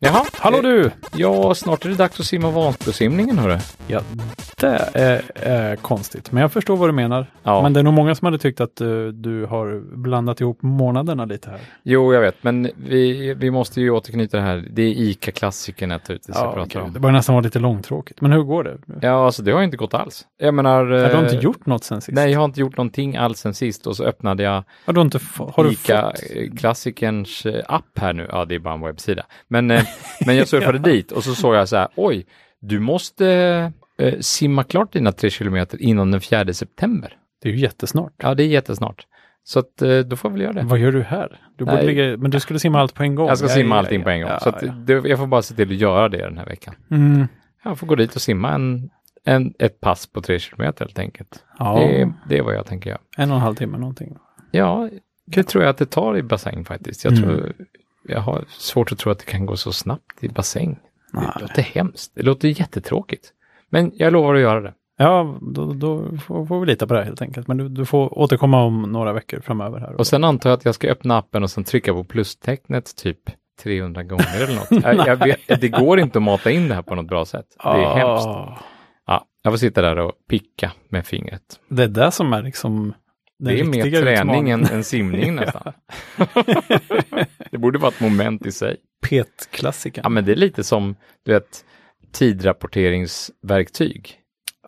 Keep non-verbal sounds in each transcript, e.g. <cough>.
Jaha, Hallå du! Ja, snart är det dags att simma Vansbrosimningen hörru. Ja, det är, är konstigt, men jag förstår vad du menar. Ja. Men det är nog många som hade tyckt att eh, du har blandat ihop månaderna lite här. Jo, jag vet, men vi, vi måste ju återknyta det här. Det är ICA-klassikern naturligtvis jag Ja, pratar okej. om. Det börjar nästan vara lite långtråkigt. Men hur går det? Ja, alltså det har inte gått alls. Jag menar... Har du eh, inte gjort något sen sist? Nej, jag har inte gjort någonting alls sen sist och så öppnade jag Har har? ICA-klassikerns app här nu. Ja, det är bara en webbsida. Men, eh, men jag surfade <laughs> dit och så såg jag så här, oj, du måste eh, simma klart dina tre kilometer innan den 4 september. Det är ju jättesnart. Ja, det är jättesnart. Så att eh, då får jag väl göra det. Vad gör du här? Du borde ligga, men du skulle simma allt på en gång. Jag ska Ja, simma ja, allting ja, på en gång. ja, så att ja. det, jag får bara se till att göra det den här veckan. Mm. Jag får gå dit och simma en, en, ett pass på tre kilometer helt enkelt. Ja, Det, det är vad jag tänker göra. en och en halv timme någonting. Ja, det tror jag att det tar i bassäng faktiskt. Jag, Mm. tror, jag har svårt att tro att det kan gå så snabbt i bassäng. Nej. Det låter hemskt. Det låter jättetråkigt. Men jag lovar att göra det. Ja, då, då får, får vi lita på det helt enkelt. Men du, du får återkomma om några veckor framöver här. Och sen antar jag att jag ska öppna appen och sen trycka på plustecknet typ 300 gånger eller något. <laughs> jag, jag vet, det går inte att mata in det här på något bra sätt. Det är hemskt. Ah, Ja, jag får sitta där och picka med fingret. Det är det som är liksom Det är mer träning än, än simning nästan. <laughs> det borde vara ett moment i sig. Pet-klassikern. Ja, men det är lite som, du vet, tidrapporteringsverktyg.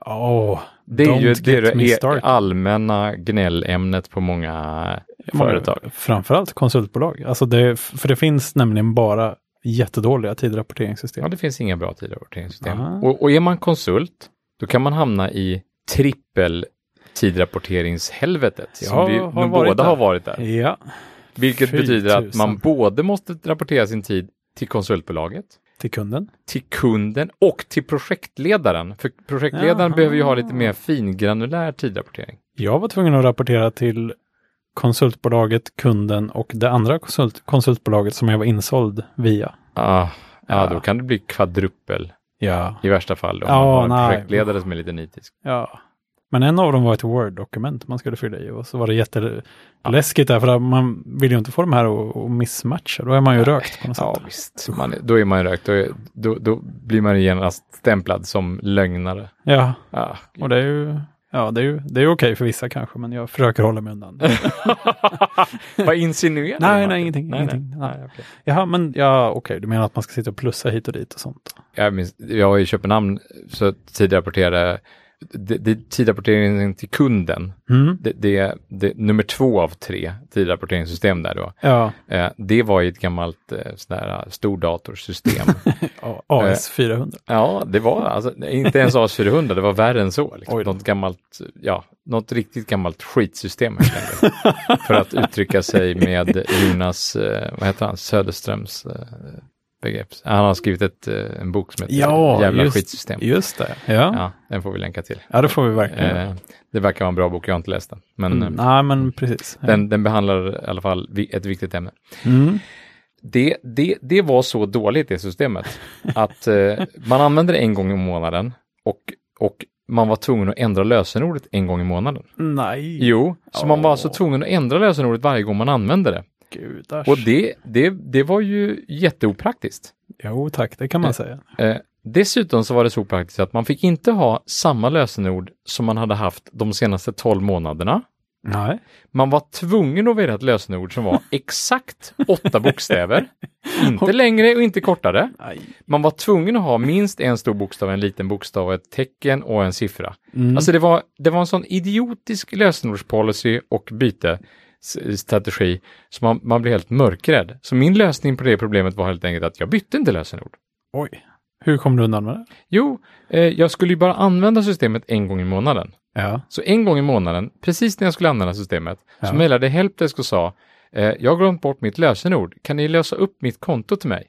Åh, Det är ju det, är allmänna gnällämnet på många företag. Framförallt konsultbolag. Alltså det, för det finns nämligen bara jättedåliga tidrapporteringssystem. Ja, det finns inga bra tidrapporteringssystem. Aha. Och, och är man konsult, då kan man hamna i trippel tidrapporteringshelvetet. Som Jag vi har båda där. har varit där. Ja, Vilket Fy betyder att tusan. man både måste rapportera sin tid till konsultbolaget, till kunden. till kunden och till projektledaren. För projektledaren Jaha. behöver ju ha lite mer fingranulär tidrapportering. Jag var tvungen att rapportera till konsultbolaget, kunden och det andra konsult, konsultbolaget som jag var insåld via. Ah, ja, Ja. då kan det bli kvadruppel Ja, i värsta fall. Om Ja, man har en projektledare som är lite nitisk. ja. Men en av dem var ett Word-dokument man skulle fylla i och så var det jätteläskigt där för man vill ju inte få de här att att missmatcha. Då är man ju rökt på något Ja, sätt. visst. Man, då är man ju rökt. Då, då, då blir man genast stämplad som lögnare. Ja, Ah, och det är ju, ja, det är ju, det är ju okej för vissa kanske, men jag försöker hålla mig undan. <laughs> Vad insinuerar du, Nej, nej, ingenting, Nej, ingenting. Nej. Nej. Okej. Jaha, men ja, okej, du menar att man ska sitta och plussa hit och dit och sånt? jag, minns, jag var i Köpenhamn så tidrapporterade det, det, tidrapporteringen till kunden, Mm. det, det, det nummer två av tre tidrapporteringssystem där då. Ja, Eh, det var ju ett gammalt eh, sån där eh, stordatorsystem. <laughs> A- AS 400. ja, det var alltså inte ens AS400, det var värre än så. Liksom. Något gammalt, ja, något riktigt gammalt skitsystem. <laughs> För att uttrycka sig med Jonas, eh, vad heter han, Söderströms eh, begrepp. Han har skrivit ett, eh, en bok som heter Ja, Jävla just- skitsystem. Just det, ja. Ja, den får vi länka till. Ja, det får vi verkligen. Eh, det verkar vara en bra bok, jag har inte läst den. Men mm. eh, Nej, men precis. Den, den behandlar i alla fall ett viktigt ämne. Mm. Det, det, det var så dåligt det systemet att eh, man använde det en gång i månaden och, och man var tvungen att ändra lösenordet en gång i månaden. Nej, Jo, så man var alltså tvungen att ändra lösenordet varje gång man använde det. Gudars. Och det, det, det var ju jätteopraktiskt. Jo, tack, det kan man Eh. säga. Eh, dessutom så var det så praktiskt att man fick inte ha samma lösenord som man hade haft de senaste 12 månaderna. Nej. Man var tvungen att välja ett lösenord som var <laughs> exakt åtta bokstäver, <laughs> inte längre och inte kortare. Nej. Man var tvungen att ha minst en stor bokstav, en liten bokstav, ett tecken och en siffra. Mm. Alltså det var, det var en sån idiotisk lösenordspolicy och bytesstrategi så man, man blev helt mörkrädd. Så min lösning på det problemet var helt enkelt att jag bytte inte lösenord. Oj. Hur kom du undan med det? Jo, eh, jag skulle ju bara använda systemet en gång i månaden. Ja. Så en gång i månaden, precis när jag skulle använda systemet, så Ja. mejlade Helpdesk och sa eh, jag har glömt bort mitt lösenord, kan ni lösa upp mitt konto till mig?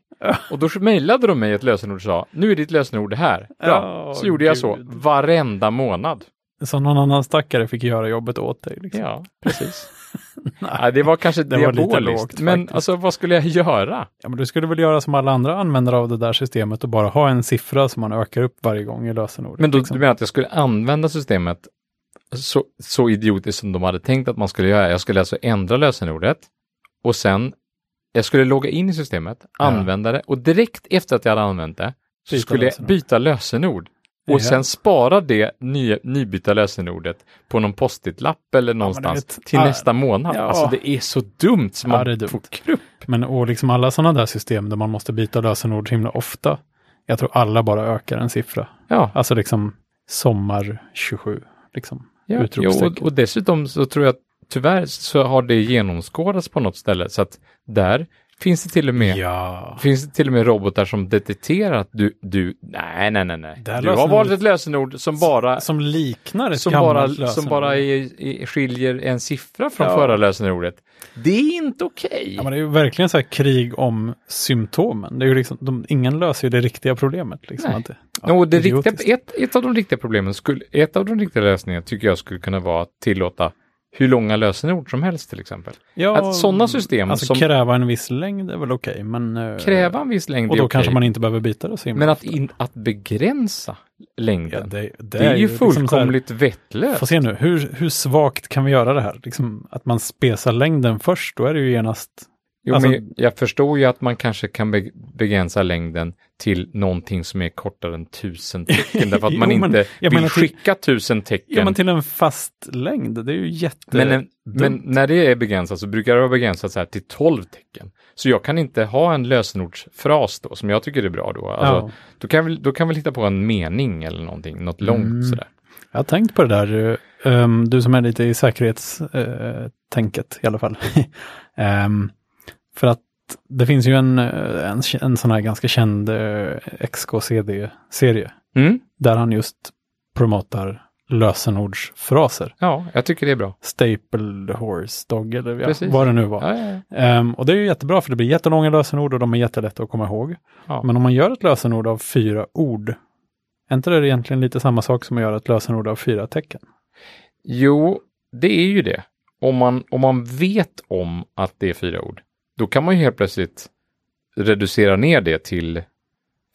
Och då mejlade de mig ett lösenord och sa, nu är ditt lösenord det här. Bra, Ja, så gjorde jag så varenda månad. Så någon annan stackare fick göra jobbet åt dig. Liksom. Ja, precis. <laughs> Nej, det var kanske Det var lite diaboliskt, lågt men faktiskt. alltså vad skulle jag göra? Ja, men du skulle väl göra som alla andra användare av det där systemet och bara ha en siffra som man ökar upp varje gång i lösenordet. Men då, liksom. du menar att jag skulle använda systemet så, så idiotiskt som de hade tänkt att man skulle göra? Jag skulle alltså ändra lösenordet och sen jag skulle logga in i systemet, Ja. använda det och direkt efter att jag hade använt det så Byta skulle jag lösenord. byta lösenord. Och Ja. sen spara det nya, nybytta lösenordet på någon post-it-lapp eller någonstans ett- till nästa månad. ja. Alltså det är så dumt som Ja, man det är dumt. får krupp. Men och liksom alla sådana där system där man måste byta lösenord himla ofta. Jag tror alla bara ökar en siffra. Ja, Alltså liksom sommar 27. Liksom. ja. Jo, och, och dessutom så tror jag att tyvärr så har det genomskådats på något ställe så att där finns det till och med Ja. Finns det till och med robotar som detekterar att du, du, nej, nej, nej, nej. Du har valt ett lösenord som bara, Som liknar ett som bara, lösenord. som bara är, är, skiljer en siffra från Ja. förra lösenordet. Det är inte okej. Ja, men det är ju verkligen så här krig om symptomen. Det är ju liksom, de, ingen löser ju det riktiga problemet. Liksom, Nej. det, ja, och det riktiga, ett, ett av de riktiga problemen, skulle, ett av de riktiga lösningarna tycker jag skulle kunna vara att tillåta hur långa lösenord som helst till exempel. ja, att sådana system Alltså som- kräva en viss längd är väl okej, men... eh, Kräva en viss längd Och är då kanske man inte behöver byta det så himla Men att, in, att begränsa längden, Ja, det, det, det, är ju liksom fullkomligt vettlöst. Få se nu, hur, hur svagt kan vi göra det här? Liksom att man spesar längden först, då är det ju genast... Jo, Alltså- men jag förstår ju att man kanske kan be- begränsa längden till någonting som är kortare än tusen tecken, därför att <laughs> man Jo, men inte vill till- skicka tusen tecken. Ja, men till en fast längd, det är ju jätte... men, en- men när det är begränsat så brukar det vara begränsat så här till 12 tecken. Så jag kan inte ha en lösenordsfras då, som jag tycker är bra då. Alltså, ja. då, kan vi, då kan vi hitta på en mening eller någonting, något långt Mm. sådär. Jag har tänkt på det där, um, du som är lite i säkerhetstänket i alla fall. <laughs> Ehm, för att det finns ju en, eh, en, en sån här ganska känd uh, XKCD-serie Mm? där han just promotar lösenordsfraser. Ja, jag tycker det är bra. Stapled horse dog eller ja, vad det nu var. Ja, ja. Ehm, och det är ju jättebra för det blir jättelånga lösenord och de är jättelätta att komma ihåg. Men om man gör ett lösenord av fyra ord, är inte det egentligen lite samma sak som att göra ett lösenord av fyra tecken? Jo, det är ju det. Om man, om man vet om att det är fyra ord, då kan man ju helt plötsligt reducera ner det till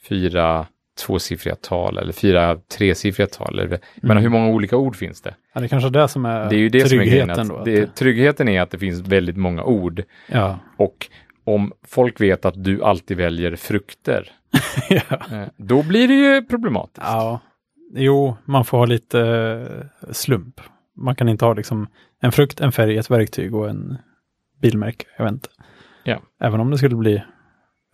fyra tvåsiffriga tal eller fyra tresiffriga tal. Jag menar, hur många olika ord finns det? Ja, det är kanske är det som är, Det är ju det som är tryggheten då. Att att det, tryggheten är att det finns väldigt många ord ja. och om folk vet att du alltid väljer frukter, <laughs> ja. eh, då blir det ju problematiskt. ja. Jo, man får ha lite eh, slump. Man kan inte ha liksom en frukt, en färg, ett verktyg och en bilmärke. Jag vet inte. Ja. Även om det skulle bli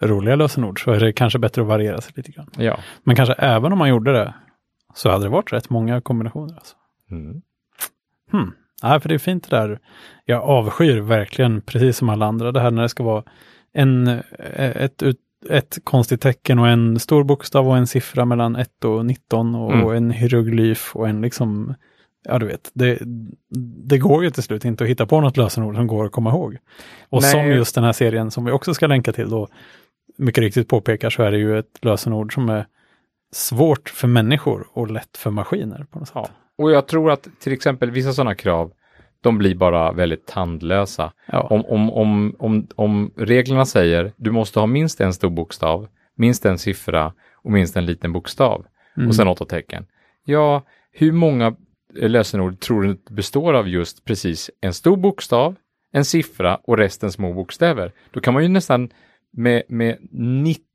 roliga lösenord så är det kanske bättre att variera sig lite grann. Ja. Men kanske även om man gjorde det så hade det varit rätt många kombinationer. Alltså. Mm. Hmm. Nej, för det är fint det där. Jag avskyr verkligen, precis som alla andra, det här när det ska vara en, eh, ett, ut- ett konstigt tecken och en stor bokstav och en siffra mellan 1 och 19 och Mm. en hieroglyf och en liksom, ja du vet, det, det går ju till slut inte att hitta på något lösenord som går att komma ihåg. Och Nej. som just den här serien som vi också ska länka till då, mycket riktigt påpekar så är det ju ett lösenord som är svårt för människor och lätt för maskiner på något sätt. Ja. Och jag tror att till exempel vissa sådana krav, de blir bara väldigt tandlösa. Ja. Om, om, om, om, om reglerna säger du måste ha minst en stor bokstav, minst en siffra och minst en liten bokstav Mm. och sen åtta tecken. Ja, hur många lösenord du består av just precis en stor bokstav, en siffra och resten små bokstäver? Då kan man ju nästan med, med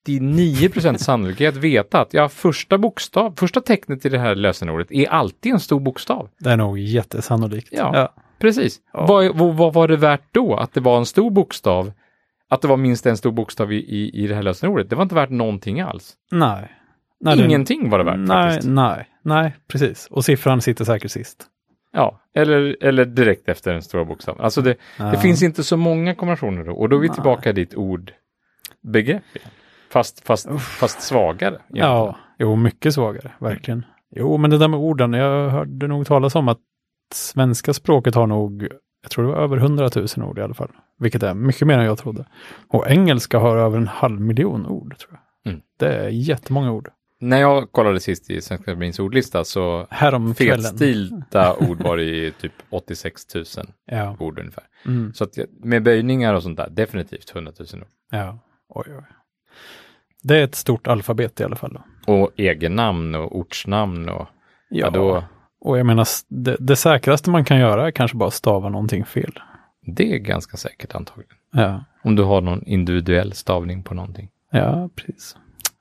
99% sannolikhet veta att ja, första bokstav, första tecknet i det här lösenordet är alltid en stor bokstav. Det är nog jättesannolikt. Ja. Precis. Ja. Vad, vad, vad var det värt då? Att det var en stor bokstav? Att det var minst en stor bokstav i, i, i det här lösenordet? Det var inte värt någonting alls. Nej. Nej det- Ingenting var det värt nej, faktiskt. nej, nej, precis. Och siffran sitter säkert sist. Ja, eller, eller direkt efter den stora bokstaven. Alltså det, det Ja. finns inte så många kombinationer då. Och då är vi Nej. tillbaka ditt ordbegrepp. Fast, fast, fast svagare. egentligen. Ja, jo, mycket svagare, verkligen. Jo, men det där med orden, jag hörde nog talas om att svenska språket har nog, jag tror det var över 100 000 ord i alla fall. Vilket är mycket mer än jag trodde. Och engelska har över en halv miljon ord, tror jag. Mm. Det är jättemånga ord. När jag kollade sist i Svenska Akademiens ordlista så fetstilta ord var det i typ 86 000 Ja. ord ungefär. Mm. Så att med böjningar och sånt där, definitivt 100 000 ord. ja. Oj, oj. Det är ett stort alfabet i alla fall. Då. Och egennamn och ortsnamn och ja, då, Och jag menar, det, det säkraste man kan göra är kanske bara stava någonting fel. det är ganska säkert antagligen. Ja, Om du har någon individuell stavning på någonting. ja precis.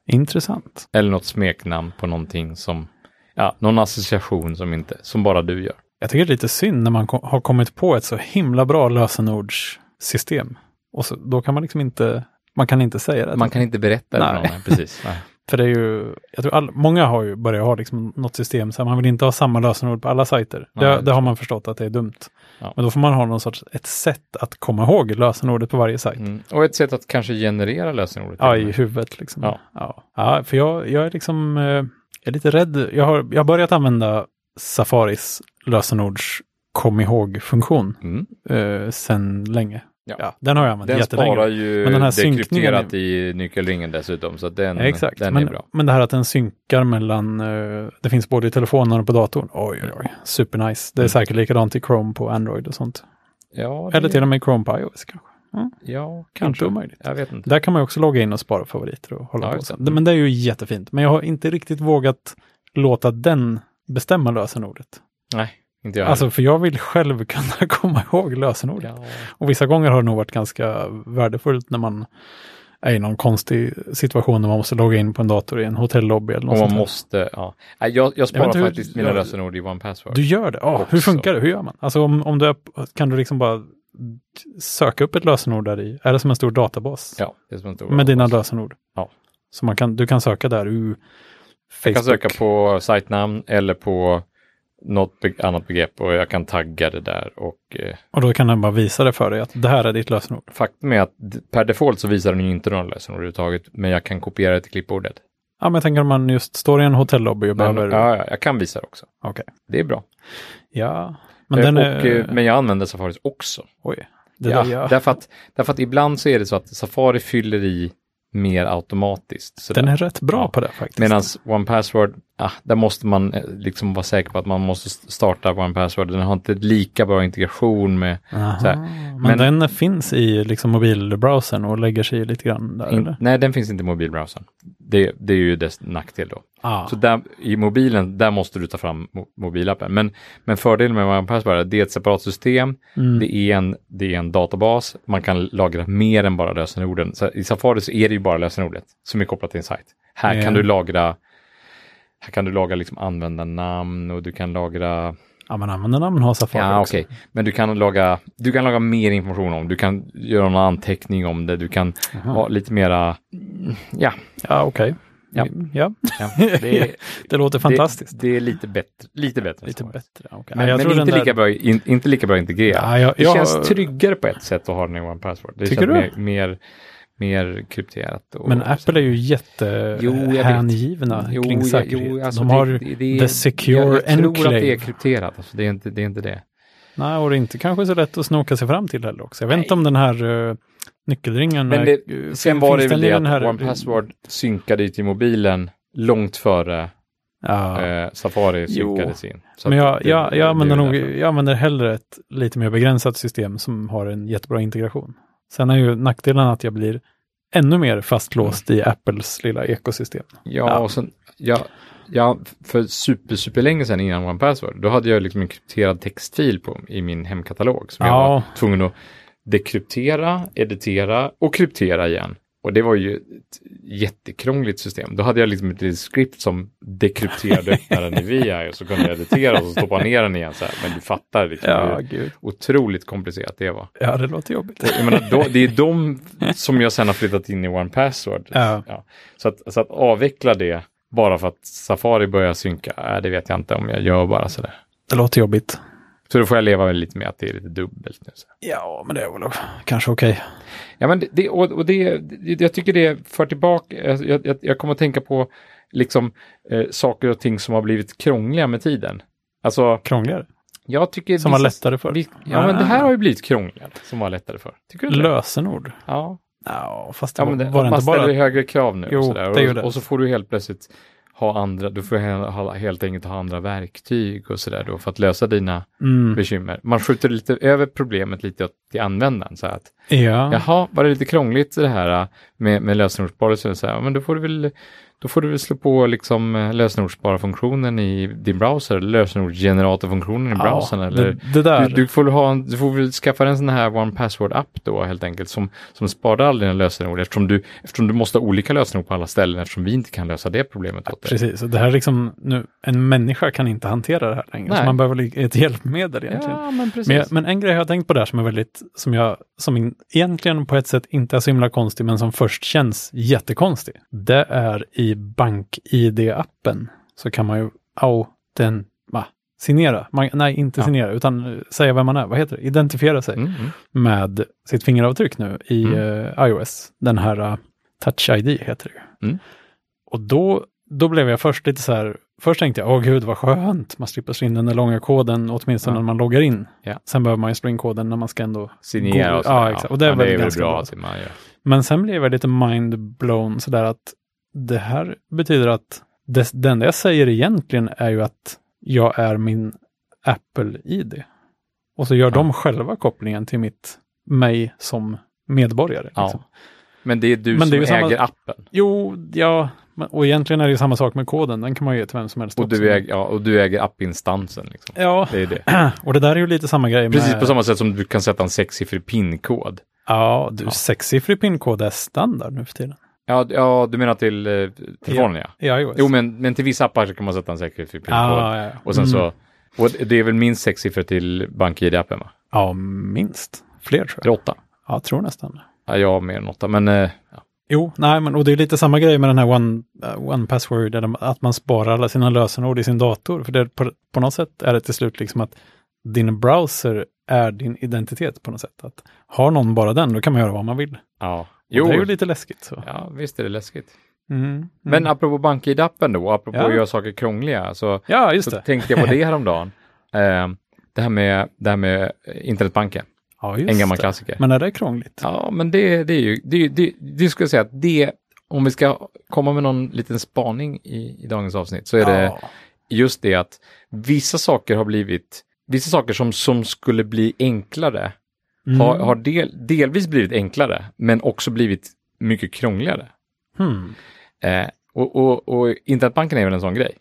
Intressant. Eller något smeknamn på någonting som, ja, någon association som inte, som bara du gör. Jag tycker det är lite synd när man har kommit på ett så himla bra lösenordssystem. Och så, då kan man liksom inte, man kan inte säga det. Man kan inte berätta det för Nej. någon. Precis. Nej. För det är ju, jag tror all, många har ju börjat ha liksom något system, så här, man vill inte ha samma lösenord på alla sajter. Nej, det, det har man förstått att det är dumt. Ja. Men då får man ha någon sorts, ett sätt att komma ihåg lösenordet på varje sajt. Mm. Och ett sätt att kanske generera lösenordet. Ja, i huvudet liksom. Ja. Ja, ja för jag, jag är liksom, eh, jag är lite rädd. Jag har, jag har börjat använda Safaris lösenords kom ihåg-funktion Mm. eh, sedan länge. Ja. Ja. den har jag använt Den jättelänge. sparar ju Men den här dekrypterat i nyckelringen dessutom, så att den, Ja, exakt, den men, är bra. men det här att den synkar mellan, eh, det finns både i telefonen och på datorn. Oj, oj, oj, supernice. Det är Mm. säkert likadant i Chrome på Android och sånt. Ja, Eller till och med Chrome på iOS kanske. Ja, Inte kanske. omöjligt. Jag vet inte. Där kan man ju också logga in och spara favoriter och hålla Ja, på. det. Men det är ju jättefint. Men jag har inte riktigt vågat låta den bestämma lösenordet. Nej, inte jag Alltså för jag vill själv <laughs> kunna komma ihåg lösenordet. ja. Och vissa gånger har det nog varit ganska värdefullt när man är i någon konstig situation där man måste logga in på en dator i en hotellobby eller något Och sånt man här. måste, ja. Jag, jag sparar vet inte hur- faktiskt mina jag- lösenord i OnePassword. Du gör det? Ja, hur funkar det? Hur gör man? Alltså om, om du är, kan du liksom bara söka upp ett lösenord där i? Är det som en stor databas? Ja, det är som en stor Med dina lösenord? Ja. Så man kan, du kan söka där ur Jag Facebook? kan söka på sajtnamn eller på något be- annat begrepp och jag kan tagga det där och eh, Och då kan den bara visa det för dig att det här är ditt lösenord. faktum är att per default så visar den ju inte några lösenord överhuvudtaget, men jag kan kopiera det till klippbordet. Ja, men jag tänker om man just står i en hotellobby och Men, behöver... ja, ja, jag kan visa det också. Okej. Det är bra. Ja, men Eh, den och, är... eh, men jag använder Safaris också. Oj. Det Ja, där, ja. därför, att, därför att ibland så är det så att Safari fyller i mer automatiskt. sådär. Den är rätt bra på det faktiskt. Medan OnePassword, ah, där måste man eh, liksom vara säker på att man måste starta OnePassword. Den har inte lika bra integration med. Men, Men- den finns i liksom mobilbrowsern och lägger sig lite grann där in, eller? nej den finns inte i mobilbrowsern. Det, det är ju dess nackdel då. Ah. Så där, i mobilen, där måste du ta fram mo- mobilappen. Men, men fördelen med OnePassword är att det är ett separat system, Mm. det, är en, det är en databas, man kan lagra mer än bara lösenorden. Så I Safari så är det ju bara lösenordet som är kopplat till en sajt. Här Ja. kan du lagra här kan du lagra liksom användarnamn och du kan lagra Ja, men användarnamn har Safari Ja, också. Men du kan laga, du kan laga mer information om, du kan göra någon anteckning om det, du kan Jaha. ha lite mera, ja, Ja, okej. Ja. ja. ja <laughs> det, är, Det låter fantastiskt. Det, det är lite bättre, lite bättre. lite bättre. okej. Men, men inte, den lika där- bra, in, inte lika bra integrerat. Ja, jag, det jag, känns tryggare på ett sätt att ha den i OnePassword. Det Tycker känns du? mer, mer, mer krypterat. Och, Men Apple är ju Jo, jag jättehängivna Jo, kring säkerhet. jo, alltså De har det, det, the secure jag, jag tror att det är krypterat, alltså, det, är inte, det är inte det. Nej, och det är inte kanske så lätt att snoka sig fram till heller också. Jag vet Nej. inte om den här uh, nyckelringen... Men det, eh, sen var det väl det att här- OnePassword synkade ju till mobilen långt före Ja. eh, Safari Jo. synkade sin. Så Men jag, det- jag, det- jag, det använder är nog, jag använder hellre ett lite mer begränsat system som har en jättebra integration. Sen är ju nackdelen att jag blir ännu mer fastlåst i Apples lilla ekosystem. Ja, Ja. och sen, ja, ja, för super, super länge sedan innan OnePassword, då hade jag liksom en krypterad textfil på, i min hemkatalog som jag Ja. var tvungen att dekryptera, editera och kryptera igen. Och det var ju ett jättekrångligt system. Då hade jag liksom ett litet script som dekrypterade den i VI och så kunde jag editera och så stoppa ner den igen. Så här. Men du fattar liksom Ja, hur otroligt komplicerat det var. Ja, det låter jobbigt. Jag menar, då, det är de som jag sen har flyttat in i OnePassword. Ja. Så, att, så att avveckla det bara för att Safari börjar synka, äh, det vet jag inte om jag gör bara sådär. Det låter jobbigt. Så då får jag leva lite med att det är lite dubbelt nu. Så. Ja, men det är väl kanske okej. Ja, men det, och, och det, jag tycker det för tillbaka, jag, jag, jag kommer att tänka på liksom eh, saker och ting som har blivit krångliga med tiden. Alltså, Krångligare. jag tycker... Som var lättare för. vi- Ja, men det här har ju blivit krångligare som var lättare för. Tycker du inte? Lösenord. Ja. Ja, fast det Ja, var, men det, var det man inte ställer bara... högre krav nu. Jo, och, sådär. och, det. och så får du helt plötsligt ha andra, du får he- helt enkelt ha andra verktyg och sådär då för att lösa dina Mm. bekymmer. Man skjuter lite över problemet lite till användaren. Så att, Ja. jaha, var det lite krångligt det här äh, med, med lösenordspolicy? Så här, ja, men då får du väl då får du väl slå på liksom eh, lösenordsspara-funktionen i din browser, lösenordsgeneratorfunktionen i browsern. eller det, det där. du, du, får ha en, du får väl skaffa en sån här One Password-app då helt enkelt som, som sparar alla dina lösenord eftersom du, eftersom du måste ha olika lösenord på alla ställen eftersom vi inte kan lösa det problemet åt dig. Precis, det här är liksom nu, en människa kan inte hantera det här längre, Nej. så man behöver ett hjälpmedel egentligen. Ja, men precis. Men, jag- men en grej jag har tänkt på där som är väldigt, som jag, som in, egentligen på ett sätt inte är så himla konstig, men som först känns jättekonstig. Det är i BankID-appen så kan man ju auten, va, signera, man, nej inte Ja. signera, utan eh, säga vem man är, vad heter det, identifiera sig Mm, mm. med sitt fingeravtryck nu i Mm. eh, iOS. Den här uh, Touch ID heter det ju. Mm. Och då, då blev jag först lite så här, först tänkte jag, åh gud vad skönt, man slipper slå in den där långa koden, åtminstone Ja. när man loggar in. Ja. Sen behöver man ju slå in koden när man ska ändå Signera och sådär. Ja, exakt. Och det är väl ganska bra bra. Men sen blev jag lite mind-blown sådär att det här betyder att det, det enda jag säger egentligen är ju att jag är min Apple-ID. Och så gör Ja. de själva kopplingen till mitt, mig som medborgare. Ja. Liksom. Men det är du Men som är äger samma- appen. Jo, ja, och egentligen är det samma sak med koden. Den kan man ge till vem som helst. Och du äger, ja, och du äger appinstansen. Liksom. Ja, Det är det. <clears throat> och det där är ju lite samma grej Precis med... på samma sätt som du kan sätta en sexsiffrig pinkod. Ja, du, Ja. sexsiffrig pinkod är standard nu för tiden. Ja, ja du menar till eh, telefonen ja. I iOS. Jo, men, men till vissa appar så kan man sätta en sexsiffrig pinkod. ja, ja, ja. Och sen Mm. så, och det är väl minst sex siffror till BankID-appen va? Ja, minst. Fler tror jag. åtta? Ja, jag tror nästan det. Ja, jag har mer än åtta, men eh, ja. Jo, nej, men och det är lite samma grej med den här One, uh, one Password, de- att man sparar alla sina lösenord i sin dator. För det, på, på något sätt är det till slut liksom att din browser är din identitet på något sätt. Att har någon bara den, då kan man göra vad man vill. ja. Jo, Det är ju lite läskigt. Så. ja, visst är det läskigt. Mm. Mm. Men apropå BankID-appen då, apropå Ja. att göra saker krångliga, så, ja, just så det. tänkte jag på det <laughs> häromdagen. Eh, det här med, det här med internetbanken, Ja, en gammal det. klassiker. Men är det krångligt? Ja, men det, det är ju, det, det, det skulle jag säga att det, om vi ska komma med någon liten spaning i, i dagens avsnitt, så är det Ja. just det att vissa saker har blivit, vissa saker som, som skulle bli enklare, Mm. har, har del, delvis blivit enklare, men också blivit mycket krångligare. Hmm. Eh, och, och, och internetbanken är väl en sån grej.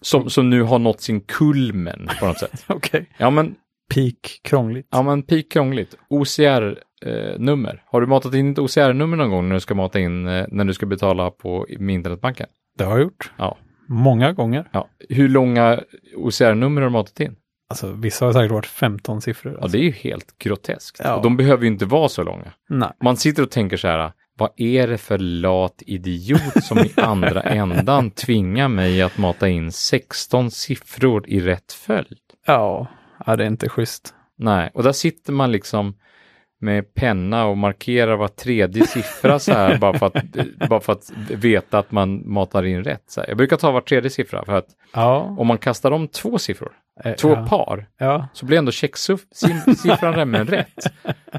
Som, som nu har nått sin kulmen på något sätt. <laughs> Okej. Ja men, Peak krångligt. ja, men peak krångligt. OCR-nummer. har du matat in ett OCR-nummer någon gång när du ska mata in, eh, när du ska betala på med internetbanken? Det har jag gjort. Ja. Många gånger. ja. Hur långa OCR-nummer har du matat in? Alltså vissa har säkert varit 15 siffror. Ja, Alltså. det är ju helt groteskt. Ja. Och de behöver ju inte vara så långa. Nej. Man sitter och tänker så här, vad är det för lat idiot som i andra <laughs> ändan tvingar mig att mata in 16 siffror i rätt följd? Ja, ja, det är inte schysst. Nej, och där sitter man liksom med penna och markerar var tredje siffra så här bara för att, <laughs> bara för att veta att man matar in rätt. Så här. Jag brukar ta var tredje siffra för att Ja. om man kastar om två siffror, två ja. par, Ja. så blir ändå checksiffran nämligen rätt.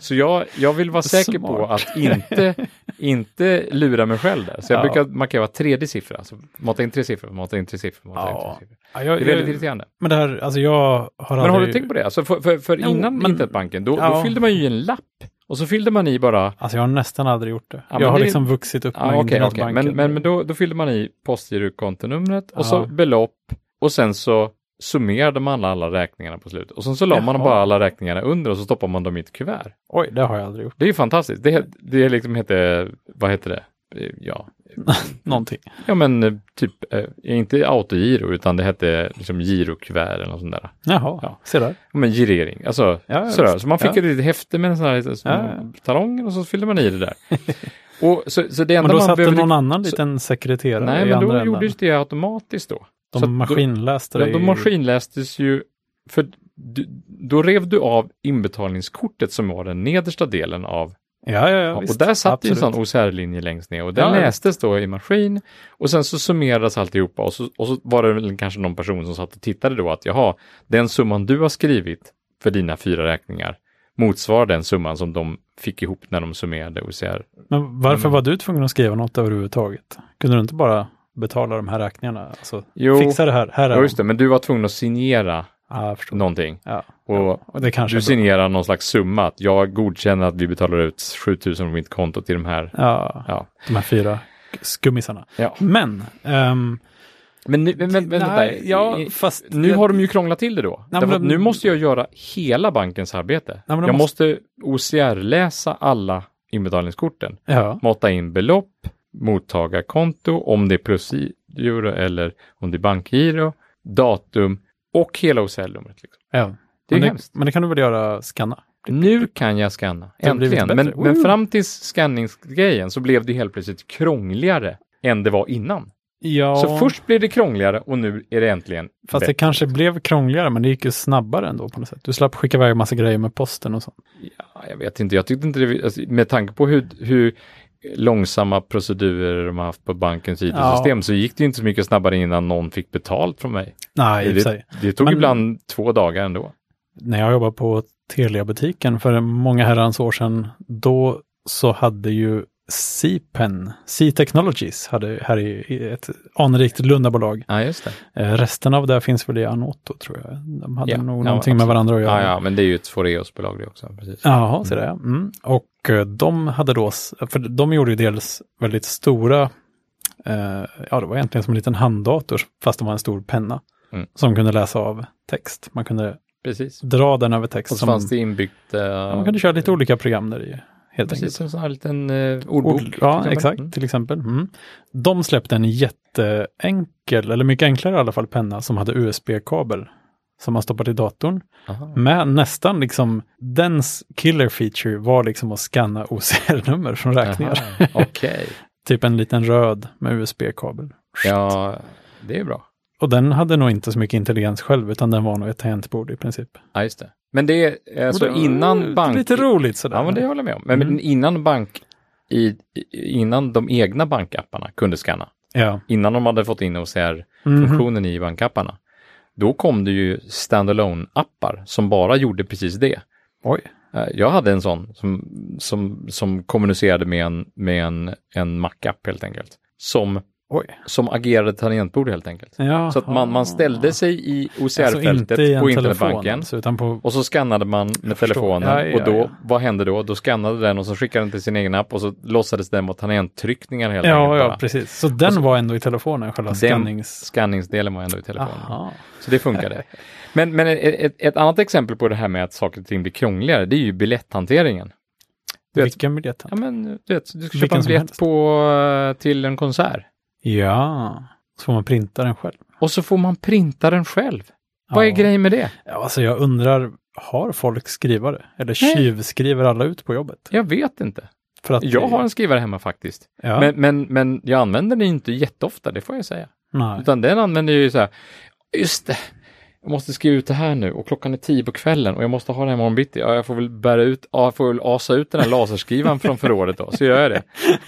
Så jag, jag vill vara säker på Smart. att inte, inte lura mig själv där. Så jag Ja. brukar markera tredje siffra. Alltså, mata in tre siffror, mata in tre siffror, mata in Ja. tre siffror. Ja, jag, Det är väldigt jag, irriterande. men det här, alltså jag har Men har du tänkt på det? Alltså för, för, för Jo, innan men- internetbanken, då, då Ja. fyllde man ju en lapp och så fyllde man i bara Alltså jag har nästan aldrig gjort det. Ja, jag har det- liksom vuxit upp Ja, med okej, okej. internetbanken. Men, men, men då, då fyllde man i postgirokontonumret och Ja. så belopp och sen så summerade man alla räkningarna på slutet. Och sen så la man bara alla räkningarna under och så stoppade man dem i ett kuvert. Oj, det har jag aldrig gjort. Det är ju fantastiskt. Det, det är liksom heter, vad heter det? Eh, Ja, <laughs> Någonting. ja men eh, typ, eh, inte autogiro utan det hette liksom girokuvert eller något sånt där. Jaha, Ja. se där. Men girering, alltså Ja, sådär. Så man fick Ja. ett litet häfte med en sån här sån Ja, talong och så fyllde man i det där. <laughs> och så, så det enda Men då man satt det behövde... någon annan så- liten sekreterare Nej, i men då andra gjordes änden. det automatiskt då. De Så maskinläste Då, det ja, de maskinlästes ju, för du, då rev du av inbetalningskortet som var den nedersta delen av Ja, ja, ja, och visst. där satt ju en Absolut. sån OCR-linje längst ner och den lästes då i maskin och sen så summerades alltihopa och så, och så var det väl kanske någon person som satt och tittade då att jaha, den summan du har skrivit för dina fyra räkningar motsvarar den summan som de fick ihop när de summerade OCR. Men varför Mm. var du tvungen att skriva något överhuvudtaget? Kunde du inte bara betala de här räkningarna? Alltså, Jo. fixa det här, här är Ja, just de. det, men du var tvungen att signera Ja, jag förstår. någonting Ja. och kanske du signerar någon slags summa att jag godkänner att vi betalar ut 7000 från mitt konto till de här. Ja, Ja, de här fyra skummisarna. Ja. Men, ehm, Men, nu, men, men vänta, nej, ja, I- fast nu har de ju krånglat till det då. men att de- nu måste jag göra hela bankens arbete. Nej, men jag måste OCR-läsa alla inbetalningskorten. Ja, Mata in belopp, mottagarkonto, om det är plusgiro eller om det är bankgiro, datum och hela OCR-numret. Liksom. ja. Det är men, hemskt. men det kan du väl göra, skanna? Nu kan jag scanna, Det blivit äntligen. bättre. Men, men fram till scanningsgrejen så blev det helt plötsligt krångligare än det var innan. Ja, Så först blev det krångligare och nu är det äntligen fast det bättre. kanske blev krångligare, men det gick ju snabbare ändå på något sätt. Du slapp skicka iväg massa grejer med posten och sånt. Ja, jag vet inte, jag tyckte inte det, alltså, med tanke på hur, hur långsamma procedurer de har haft på bankens IT-system så gick det inte så mycket snabbare innan någon fick betalt från mig. Nej. Det, det tog Men- ibland två dagar ändå. när jag jobbade på Telia-butiken för många herrans år sedan, då så hade ju C-Pen, C-Technologies, hade här i, ett anrikt Lundabolag. Ja, just det. Eh, resten av det finns väl i Anoto tror jag. De hade Ja, nog ja, någonting med absolut. varandra att göra. Ja, ja, men det är ju ett Foreos-bolag det också. Precis. Jaha, så det. Mm. Och eh, de hade då, för de gjorde ju dels väldigt stora, eh, ja det var egentligen som en liten handdator, fast det var en stor penna. Mm. Som kunde läsa av text. Man kunde precis. dra den över text. Och så som, fanns det inbyggt... Uh, ja, man kunde köra lite olika program där i. Helt Precis, enkelt. en sån här liten uh, ordbok. Ord, ja, till exakt, Mm. till exempel. Mm. De släppte en jätteenkel, eller mycket enklare i alla fall, penna som hade USB-kabel. Som man stoppade i datorn. Aha. Med nästan liksom, dens killer feature var liksom att scanna OCR-nummer från räkningar. Aha, Okej. <laughs> Typ en liten röd med USB-kabel. Ja, det är bra. Och den hade nog inte så mycket intelligens själv, utan den var nog ett tangentbord i princip. Ja, just det. Men det är alltså det- innan bank... Lite roligt sådär. Ja, men det håller jag med om. Men, Mm. innan bank... I, innan de egna bankapparna kunde scanna, Ja. innan de hade fått in OCR-funktionen Mhm. i bankapparna, då kom det ju standalone appar som bara gjorde precis det. Oj. Eh, Jag hade en sån som, som, som kommunicerade med en, med en, en Mac-app helt enkelt. Som, Oj. som agerade tangentbord helt enkelt. Ja. Så att man, man ställde sig i Alltså OCR-fältet en på internetbanken alltså, på... och så skannade man med telefonen Ja, ja, och då, ja. vad hände då? Då skannade den och så skickade den till sin egen app och så låtsades den vara tangenttryckningar helt Ja, enkelt ja, bara. precis. Så den var ändå i telefonen, själva skannings... Scanningsdelen var ändå i telefonen. Aha. Så det funkade. <laughs> Men, men ett, ett, annat exempel på det här med att saker och ting blir krångligare, det är ju biljetthanteringen. Du vet- Vilken biljett? Ja, men du vet, du ska Vilken köpa en biljett på, eh, till en konsert Ja, så får man printa den själv. och så får man printa den själv. Vad är Ja. grejen med det? Ja, alltså jag undrar, har folk skrivare? Eller Nej. tjuvskriver alla ut på jobbet? Jag vet inte. För att Jag har en skrivare hemma faktiskt. Ja, Men, men, men jag använder den inte jätteofta, det får jag säga. nej. Utan den använder jag ju så här, just det, jag måste skriva ut det här nu och klockan är tio på kvällen och jag måste ha det här imorgon bitti. Ja, jag får väl bära ut, ja, jag får väl asa ut den här laserskrivaren från förrådet då, så gör jag det.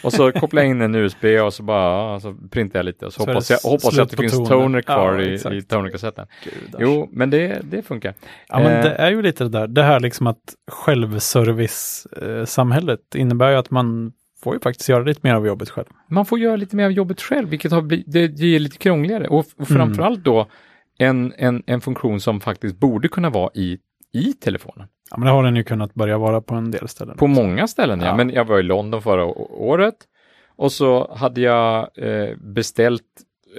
Och så kopplar jag in en USB och så bara, ja, så printar jag lite och så, Så hoppas jag, hoppas jag att det finns toner. toner kvar Ja, i, i tonerkassetten. Gudars. Jo, men det, det funkar. Ja, men Eh. det är ju lite det där, det här liksom att självservice-samhället innebär ju att man får ju faktiskt göra lite mer av jobbet själv. Man får göra lite mer av jobbet själv, vilket har blivit, det, det är lite krångligare. Och, och framförallt då en, en, en funktion som faktiskt borde kunna vara i, i telefonen. Ja, men det har den ju kunnat börja vara på en del ställen. På många ställen, ja. Ja. Men jag var i London förra året och så hade jag eh, beställt,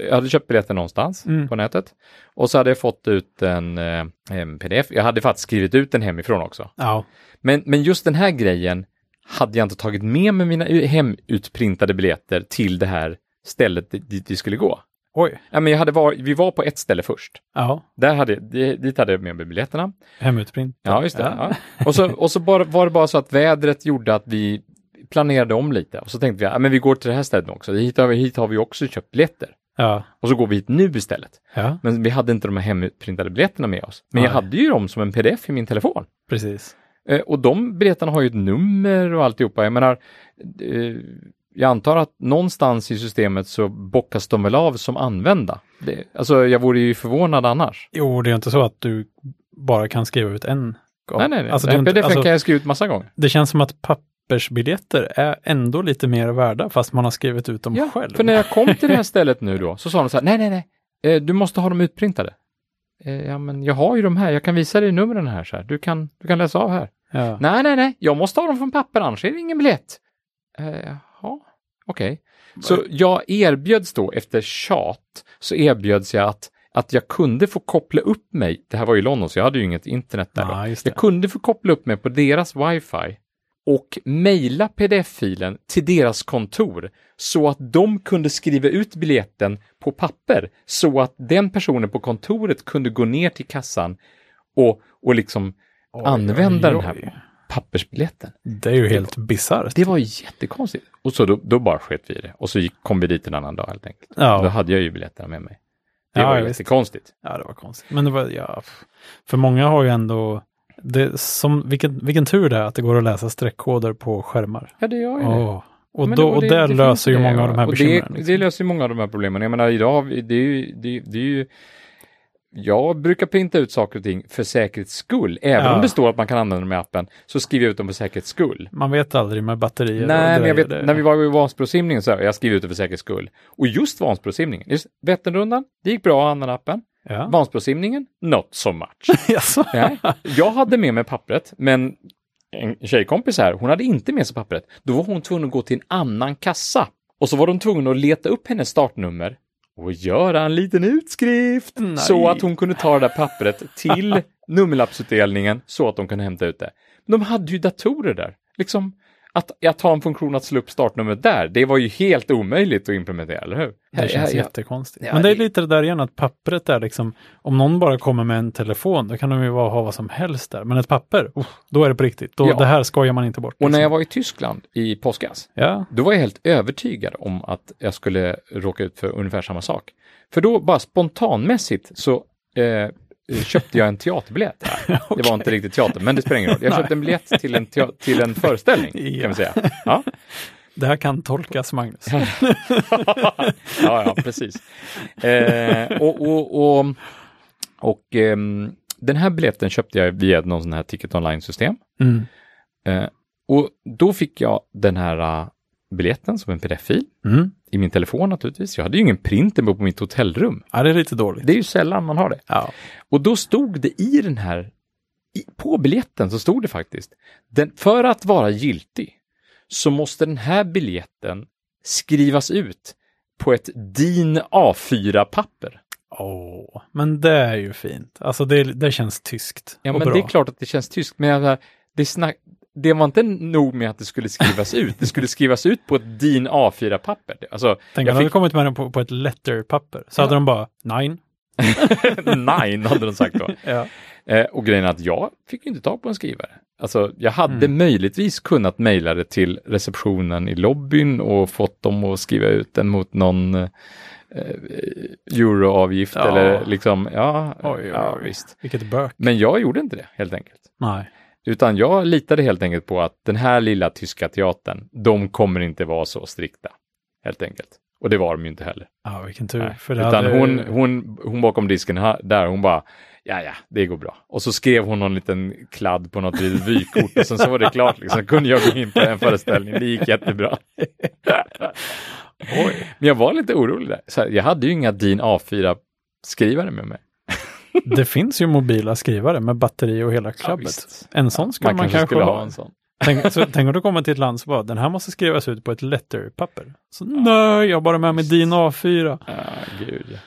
jag hade köpt biljetter någonstans Mm. på nätet och så hade jag fått ut en, eh, en pdf. Jag hade faktiskt skrivit ut den hemifrån också. Ja, Men, men just den här grejen hade jag inte tagit med mig mina hemutprintade biljetter till det här stället dit vi skulle gå. Oj. Ja, men jag hade var, vi var på ett ställe först. Ja, Där hade, di- dit hade jag med mig biljetterna. hemutprint. Ja, just det. Ja. Ja. Och så, och så bara, var det bara så att vädret gjorde att vi planerade om lite. Och så tänkte vi, ja, men vi går till det här stället också. Hit har vi, hit har vi också köpt biljetter. Ja, Och så går vi hit nu istället. ja, Men vi hade inte de här hemutprintade biljetterna med oss. Men jag Nej. hade ju dem som en pdf i min telefon. precis. Eh, och de biljetterna har ju ett nummer och alltihopa. Jag menar, eh, jag antar att någonstans i systemet så bockas de väl av som använda. Det, alltså jag vore ju förvånad annars. Jo, det är inte så att du bara kan skriva ut en gång. Nej, nej, nej. Alltså, Nej, inte, pdf alltså, kan jag skriva ut massa gånger. det känns som att pappersbiljetter är ändå lite mer värda fast man har skrivit ut dem Ja, själv. för när jag kom till det här <laughs> stället nu då, så sa de så här, nej, nej, nej, eh, du måste ha dem utprintade. Eh, ja, men jag har ju de här, jag kan visa dig numren här, så här. Du, kan, du kan läsa av här. Ja. Nej, nej, nej, jag måste ha dem från papper, annars är det ingen biljett. Jaha, Okej. Så jag erbjöds då efter tjat, så erbjöds jag att, att jag kunde få koppla upp mig, det här var ju London så jag hade ju inget internet där då. Just det. Jag kunde få koppla upp mig på deras wifi och mejla pdf-filen till deras kontor så att de kunde skriva ut biljetten på papper så att den personen på kontoret kunde gå ner till kassan och, och liksom Oj, använda oj, den här oj. Pappersbiljetten. Det är ju helt bisarrt. Det var jättekonstigt. Och så då, då bara sket vi i det. Och så gick, kom vi dit en annan dag helt enkelt. Ja. Då hade jag ju biljetterna med mig. Det Ja, var visst. jättekonstigt. Ja, det var konstigt. Men det var, ja, för många har ju ändå, det, som, vilken, vilken tur det är att det går att läsa streckkoder på skärmar. Ja, det gör ju det. Åh. Och, då, det- och det- där det löser ju många det, av de här bekymren. Det, liksom. det löser ju många av de här problemen. Jag menar, idag, det är ju, det, det är ju jag brukar printa ut saker och ting för säkerhets skull. Även Ja. om det står att man kan använda dem i appen, så skriver jag ut dem för säkerhets skull. Man vet aldrig med batterier Nej, men jag vet, Det- när vi var i Vansbrosimningen så jag skrev ut det för säkerhets skull. Och just Vansbrosimningen, just Vätternrundan, det gick bra att använda appen. Ja. Vansbrosimningen, not so much. <laughs> Jaså? Nej, jag hade med mig pappret, men en tjejkompis här, hon hade inte med sig pappret. Då var hon tvungen att gå till en annan kassa. Och så var de tvungna att leta upp hennes startnummer och göra en liten utskrift Nej. så att hon kunde ta det där pappret till <laughs> nummerlappsutdelningen så att de kunde hämta ut det. De hade ju datorer där. Liksom, att, att ha en funktion att slå upp startnumret där, det var ju helt omöjligt att implementera, eller hur? Det känns Ja, ja, jättekonstigt. Ja, Men det är lite det där igen att pappret är liksom, om någon bara kommer med en telefon, då kan de ju ha vad som helst där. Men ett papper, oh, då är det på riktigt. Då, Ja. Det här skojar man inte bort. Och när liksom. jag var i Tyskland i påskas, Ja, Då var jag helt övertygad om att jag skulle råka ut för ungefär samma sak. För då bara spontanmässigt så eh, köpte jag en teaterbiljett. <laughs> Det var inte riktigt teater, men det spelar ingen roll. Jag köpte en biljett till en, till en föreställning, Ja. kan vi säga. <laughs> Ja, det här kan tolkas, Magnus. ja, ja precis. Eh, och och, och, och ehm, den här biljetten köpte jag via någon sån här ticket online-system. Mm. Eh, och då fick jag den här eh, biljetten som en pdf-fil Mm. i min telefon naturligtvis. Jag hade ju ingen printer på mitt hotellrum. Ja, det är lite dåligt. Det är ju sällan man har det. Ja. Och då stod det i den här, i, på biljetten så stod det faktiskt, den, för att vara giltig så måste den här biljetten skrivas ut på ett DIN A4-papper. Åh, men det är ju fint. Alltså det, det känns tyskt Ja, men bra. det är klart att det känns tyskt, men jag, det, snack, det var inte nog med att det skulle skrivas ut, det skulle skrivas ut på ett DIN A4-papper. Alltså, Tänk om de hade kommit med den på, på ett letterpapper. Så hade de bara, nine. <laughs> nine hade de sagt då. <laughs> Ja. Eh, och grejen är att jag fick inte tag på en skrivare. Alltså, jag hade Mm. möjligtvis kunnat mejla det till receptionen i lobbyn och fått dem att skriva ut den mot någon eh, euroavgift Ja. eller liksom, ja, Oj, oj, ja oj. visst. Vilket bök. Men jag gjorde inte det helt enkelt. Nej. Utan jag litade helt enkelt på att den här lilla tyska teatern, de kommer inte vara så strikta. Helt enkelt. Och det var de ju inte heller. Ja, vilken tur. Nej. För Utan hade... hon, hon, hon bakom disken här, där, hon bara, ja ja, det går bra. Och så skrev hon någon liten kladd på något litet vykort och sen så var det klart. Liksom. Kunde jag gå in på en föreställning, det gick jättebra. <laughs> Oj. Men jag var lite orolig där. Så här, jag hade ju inga DIN A4-skrivare med mig. Det finns ju mobila skrivare med batteri och hela klabbet. visst. en sån ska man, kanske, skulle ha. en sån. Tänk, så, tänk om du kommer till ett land så bara, den här måste skrivas ut på ett letterpapper. Så nej, jag har bara med mig din A4. Ja, gud.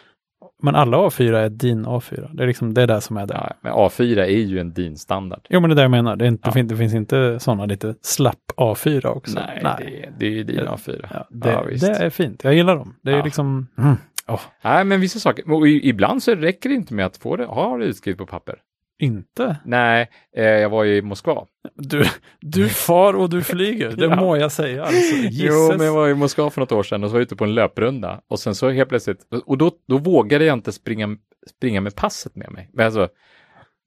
Men alla A4 är din A4. Det är liksom det är det som är det. Ja, men A4 är ju en DIN-standard. Jo, men det är det jag menar. Det, är inte, Ja. det, fin- det finns inte sådana lite slapp A4 också. Nej, Det, är- det är ju DIN A4. Ja, det, ja, det är fint. Jag gillar dem. Det är Ja. liksom... Mm. Åh, Nej, men vissa saker. Och ibland så räcker det inte med att få det, ha det utskrivet på papper. inte? Nej, eh, jag var i Moskva. Du, du far och du flyger. Det <laughs> Ja. må jag säga. Alltså, Jo, men jag var i Moskva för något år sedan och så var jag ute på en löprunda. Och sen så helt plötsligt, och då, då vågade jag inte springa, springa med passet med mig. Men alltså,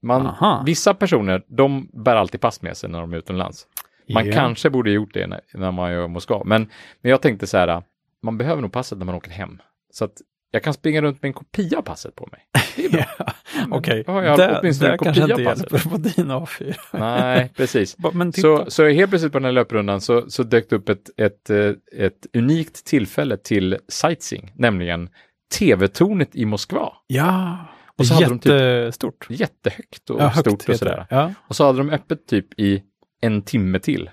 man, Aha. vissa personer, de bär alltid pass med sig när de är utomlands. Man Ja. kanske borde gjort det när, när man är i Moskva. Men, men jag tänkte så här, man behöver nog passet när man åker hem. Så att jag kan springa runt med en kopia av passet på mig. Det är bra. <laughs> Okej, har jag det, åtminstone det en kanske inte hjälper på din A4. Nej, <laughs> precis. Men titta. Så, så helt plötsligt på den här löprundan så, så dök det upp ett, ett, eh, ett unikt tillfälle till sightseeing, nämligen TV-tornet i Moskva. Ja, Och så hade de typ- jättestort. Jättehögt och Ja, högt stort och sådär. Ja. Och så hade de öppet typ i en timme till.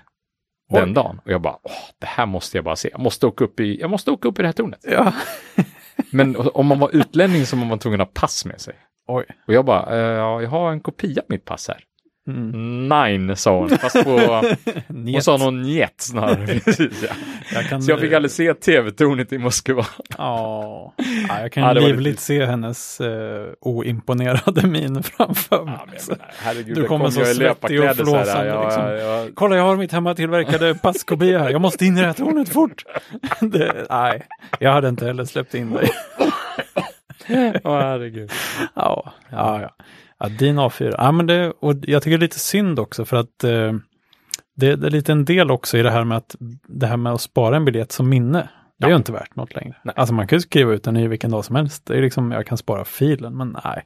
den Oj. dagen. Och jag bara, åh, det här måste jag bara se. Jag måste åka upp i, jag måste åka upp i det här tornet. Ja. <laughs> Men om man var utlänning så var man tvungen att ha pass med sig. Oj. Och jag bara, eh, ja, jag har en kopia av mitt pass här. Mm. Nine, sa hon. Fast på, <laughs> hon sa någon njet snarare. <laughs> Precis, ja. Jag kan, Så jag fick aldrig se tv-tornet i Moskva. Ja, ja, jag kan Ja, livligt lite- se hennes eh, oimponerade min <laughs> framför mig. Ja, jag herregud, Du kommer kom så jag svettig och flåsande, ja, liksom. ja, ja. Kolla, jag har mitt hemmatillverkade passkopia här. Jag måste in i det här tornet fort. Det, nej, jag hade inte heller släppt in dig. Åh, herregud. Ja, ja, ja. Ja din A4. Ja, men det, och jag tycker det är lite synd också för att eh, det, det är lite en del också i det här med att det här med att spara en biljett som minne. Det är Ja. ju inte värt något längre. Nej. Alltså man kan ju skriva ut den i vilken dag som helst. Det är liksom, jag kan spara filen, men nej.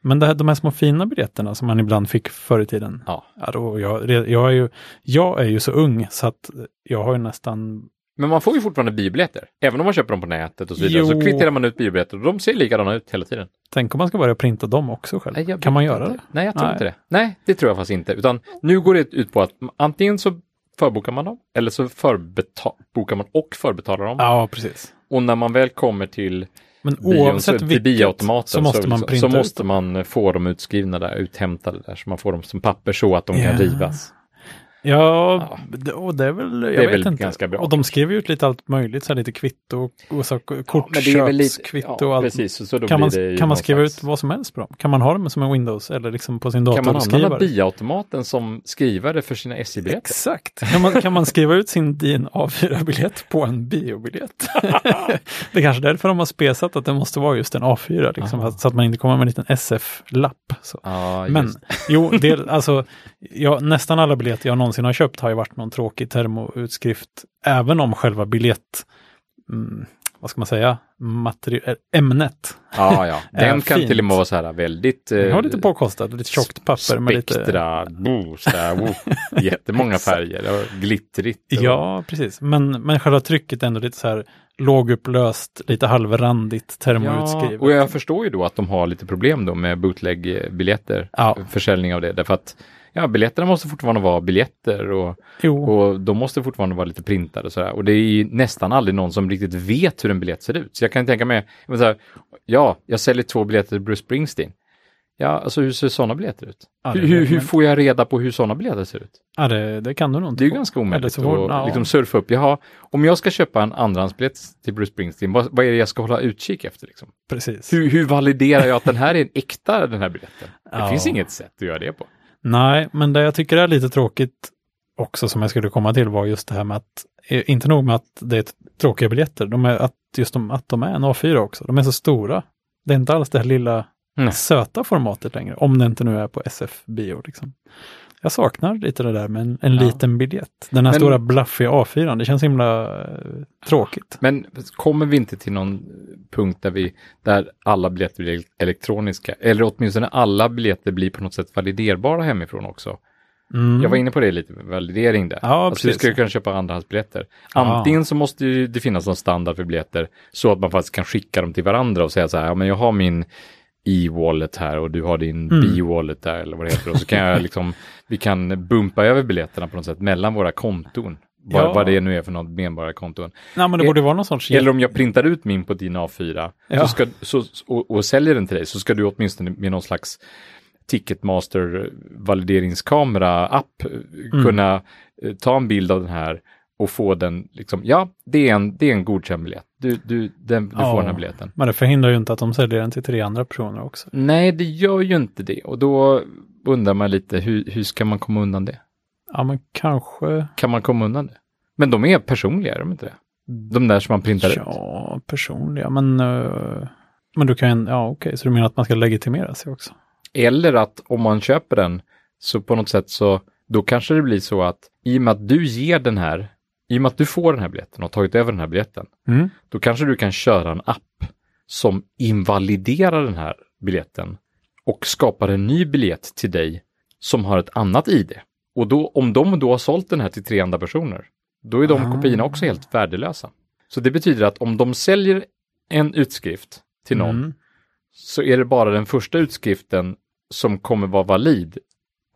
Men det här, de här små fina biljetterna som man ibland fick förr i tiden. Ja. Ja, då, jag, jag, är ju, jag är ju så ung så att jag har ju nästan Men man får ju fortfarande biobiljetter. Även om man köper dem på nätet och så vidare. Så Jo. kvitterar man ut biobiljetter och de ser likadana ut hela tiden. Tänk om man ska börja printa dem också själv. Nej, kan man göra inte. det? Nej, jag tror Nej. inte det. Nej, det tror jag faktiskt inte. Utan nu går det ut på att antingen så förbokar man dem eller så förbokar man och förbetalar dem. Ja, precis. Och när man väl kommer till Men oavsett vilket bioautomaten så måste man så ut måste man få dem utskrivna där, uthämtade där, så man får dem som papper så att de kan Ja. rivas. Ja, Ja. det- och det är väl, jag är vet väl inte. ganska bra. Och de skrev ut lite allt möjligt, så här lite kvitto och så kortköpskvitto ja, och allt. precis. Så, då Kan man, det kan man skriva ut vad som helst på dem? Kan man ha dem som en Windows eller liksom på sin dator Kan man använda skriva det? bioautomaten som skrivare för sina SJ-biljetter? Exakt. Kan man, kan man skriva ut sin din A4-biljett på en biobiljett? <laughs> det är kanske därför de har spesat att det måste vara just en A4, liksom, Aha. så att man inte kommer med en liten SF-lapp. Ja, Men jo, det, alltså, ja, nästan alla biljetter jag någonsin har köpt har ju varit någon tråkig termoutskrift. Även om själva biljett, mm, vad ska man säga, materi- äh, ämnet. ja, ja. <laughs> Den kan fint. till och med vara så här väldigt... Den eh, har lite påkostat, lite tjockt papper med lite... Spektra, bo, så här, wo, jättemånga färger och glittrigt. Och, Ja, precis. Men, men själva trycket är ändå lite så här lågupplöst, lite halvrandigt Ja, termoutskrivet. och jag förstår ju då att de har lite problem då med bootleg-biljetter, Ja. försäljning av det, därför att ja, biljetterna måste fortfarande vara biljetter och, Jo, och de måste fortfarande vara lite printade och sådär. Och det är ju nästan aldrig någon som riktigt vet hur en biljett ser ut. Så jag kan tänka mig, säga, ja, jag säljer två biljetter till Bruce Springsteen. Ja, alltså hur ser sådana biljetter ut? Ja, hur, hur, hur får jag reda på hur sådana biljetter ser ut? ja, det, det kan du nog inte Det är ju ganska omöjligt att ja. liksom surfa upp. Jaha, om jag ska köpa en andrahandsbiljett till Bruce Springsteen, vad, vad är det jag ska hålla utkik efter? Liksom? Precis. Hur, hur validerar jag att den här är en äkta, den här biljetten? Det Ja. finns inget sätt att göra det på. Nej, men det jag tycker är lite tråkigt också som jag skulle komma till var just det här med att, eh, inte nog med att det är tråkiga biljetter, de är att just de, att de är en A4 också. De är så stora. Det är inte alls det här lilla Nej. söta formatet längre, om det inte nu är på SF-bio. Liksom. Jag saknar lite det där med en, en Ja. liten biljett. Den här Men- stora blaffiga A4, det känns himla eh, tråkigt. Men kommer vi inte till någon punkt där, vi, där alla biljetter blir elektroniska? Eller åtminstone alla biljetter blir på något sätt validerbara hemifrån också? Mm. Jag var inne på det lite, validering där. Ja, alltså, precis. ska ju kunna köpa andrahandsbiljetter. Ja. Antingen så måste det finnas någon standard för biljetter så att man faktiskt kan skicka dem till varandra och säga så här, ja men jag har min e-wallet här och du har din Mm. b-wallet där eller vad det heter. Och så kan jag <laughs> liksom, vi kan bumpa över biljetterna på något sätt mellan våra konton. Vad, Ja. vad det nu är för något medborgarkonton. Nej, men det borde vara någon sorts... Eller om jag printar ut min på din A4 Ja. så ska, så, och, och säljer den till dig så ska du åtminstone med någon slags Ticketmaster valideringskamera-app eh, kunna eh, ta en bild av den här och få den, liksom, ja, det är en, det är en godkänd biljett. Du, du, den, du Ja. får den här biljetten. Men det förhindrar ju inte att de säljer den till tre andra personer också. Nej, det gör ju inte det. Och då undrar man lite, hur, hur ska man komma undan det? Ja, men kanske... Kan man komma undan det? Men de är personliga, är de inte det? De där som man printar ut. Ja, personliga, men... eh, men du kan... Ja, okej, så du menar att man ska legitimera sig också? Eller att om man köper den så på något sätt så då kanske det blir så att i och med att du ger den här, i och med att du får den här biljetten och har tagit över den här biljetten, Mm. då kanske du kan köra en app som invaliderar den här biljetten och skapar en ny biljett till dig som har ett annat ID. Och då, om de då har sålt den här till tre andra personer, då är de Ah. kopiorna också helt värdelösa. Så det betyder att om de säljer en utskrift till någon Mm. så är det bara den första utskriften som kommer vara valid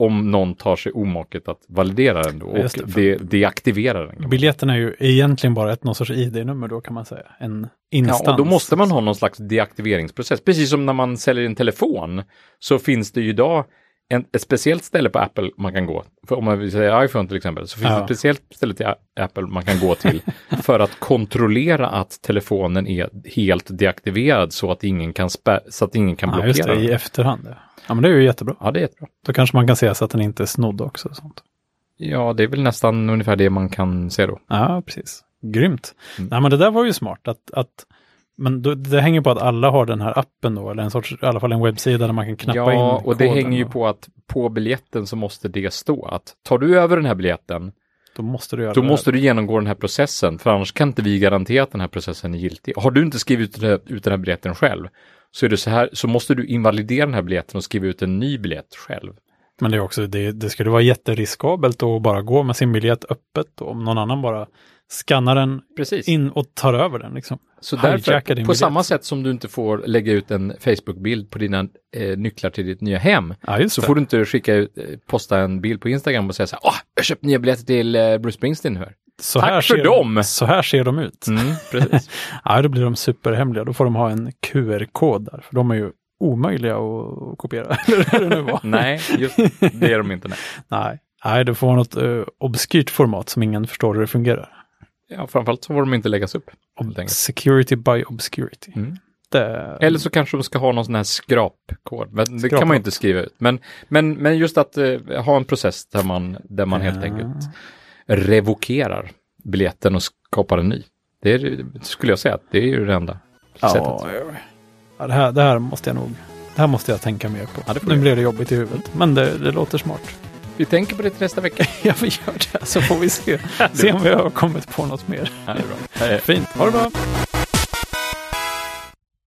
om någon tar sig omaket att validera den då och det, de, deaktivera den. Biljetten är ju egentligen bara ett någon sorts ID-nummer då kan man säga. En instans. Ja, och då måste man ha någon slags deaktiveringsprocess. Precis som när man säljer en telefon så finns det ju idag en, ett speciellt ställe på Apple man kan gå. För om man vill säga iPhone till exempel så finns det Ja. ett speciellt ställe till Apple man kan gå till <laughs> för att kontrollera att telefonen är helt deaktiverad så att ingen kan, spä- så att ingen kan Ja, just blockera det, i efterhand. Ja. ja, men det är ju jättebra. Ja, det är jättebra. Då kanske man kan se så att den inte är snodd också. och Sånt. Ja, det är väl nästan ungefär det man kan se då. Ja, precis. Grymt. Mm. Nej, men det där var ju smart. Att, att, men då, det hänger på att alla har den här appen då, eller en sorts, i alla fall en webbsida där man kan knappa in Ja, och det hänger ju på att på biljetten så måste det stå att tar du över den här biljetten Då måste du Då måste du genomgå den här processen, för annars kan inte vi garantera att den här processen är giltig. Har du inte skrivit ut den här, biljetten själv, så, är det så, här, så måste du invalidera den här biljetten och skriva ut en ny biljett själv. Men det är också, det, det skulle vara jätteriskabelt att bara gå med sin biljett öppet om någon annan bara skannar den Precis. in och tar över den liksom. så därför, på biljett. samma sätt som du inte får lägga ut en Facebook-bild på dina eh, nycklar till ditt nya hem, Ja, så får du inte skicka ut, eh, posta en bild på Instagram och säga så här, åh, jag har köpt nya biljetter till eh, Bruce Springsteen nu här. så tack för dem! Så här ser de ut. Mm, <laughs> precis. Ja, då blir de superhemliga. Då får de ha en QR-kod där, för de är ju omöjliga att kopiera. <laughs> Nej, just det är de inte. Nej. <laughs> Nej, Nej det får vara något uh, obskyrt format som ingen förstår hur det fungerar. Ja, framförallt så får de inte läggas upp. helt. Security by obscurity. Mm. Det, Eller så kanske de ska ha någon sån här skrapkod. Men det Skrap kan man ju inte skriva ut. Men, men, men just att eh, ha en process där man, där man helt Ja. enkelt revokerar biljetten och skapar en ny. Det är, det skulle jag säga att det är ju det enda ja, sättet. ja, det, här, det här måste jag nog det här måste jag tänka mer på. Ja, det nu blev det jobbigt i huvudet, men det, det låter smart. Vi tänker på det till nästa vecka. <laughs> Ja, vi gör det, så får vi se, <laughs> se om vi har kommit på något mer. Ja, det är bra. Fint, ha det bra!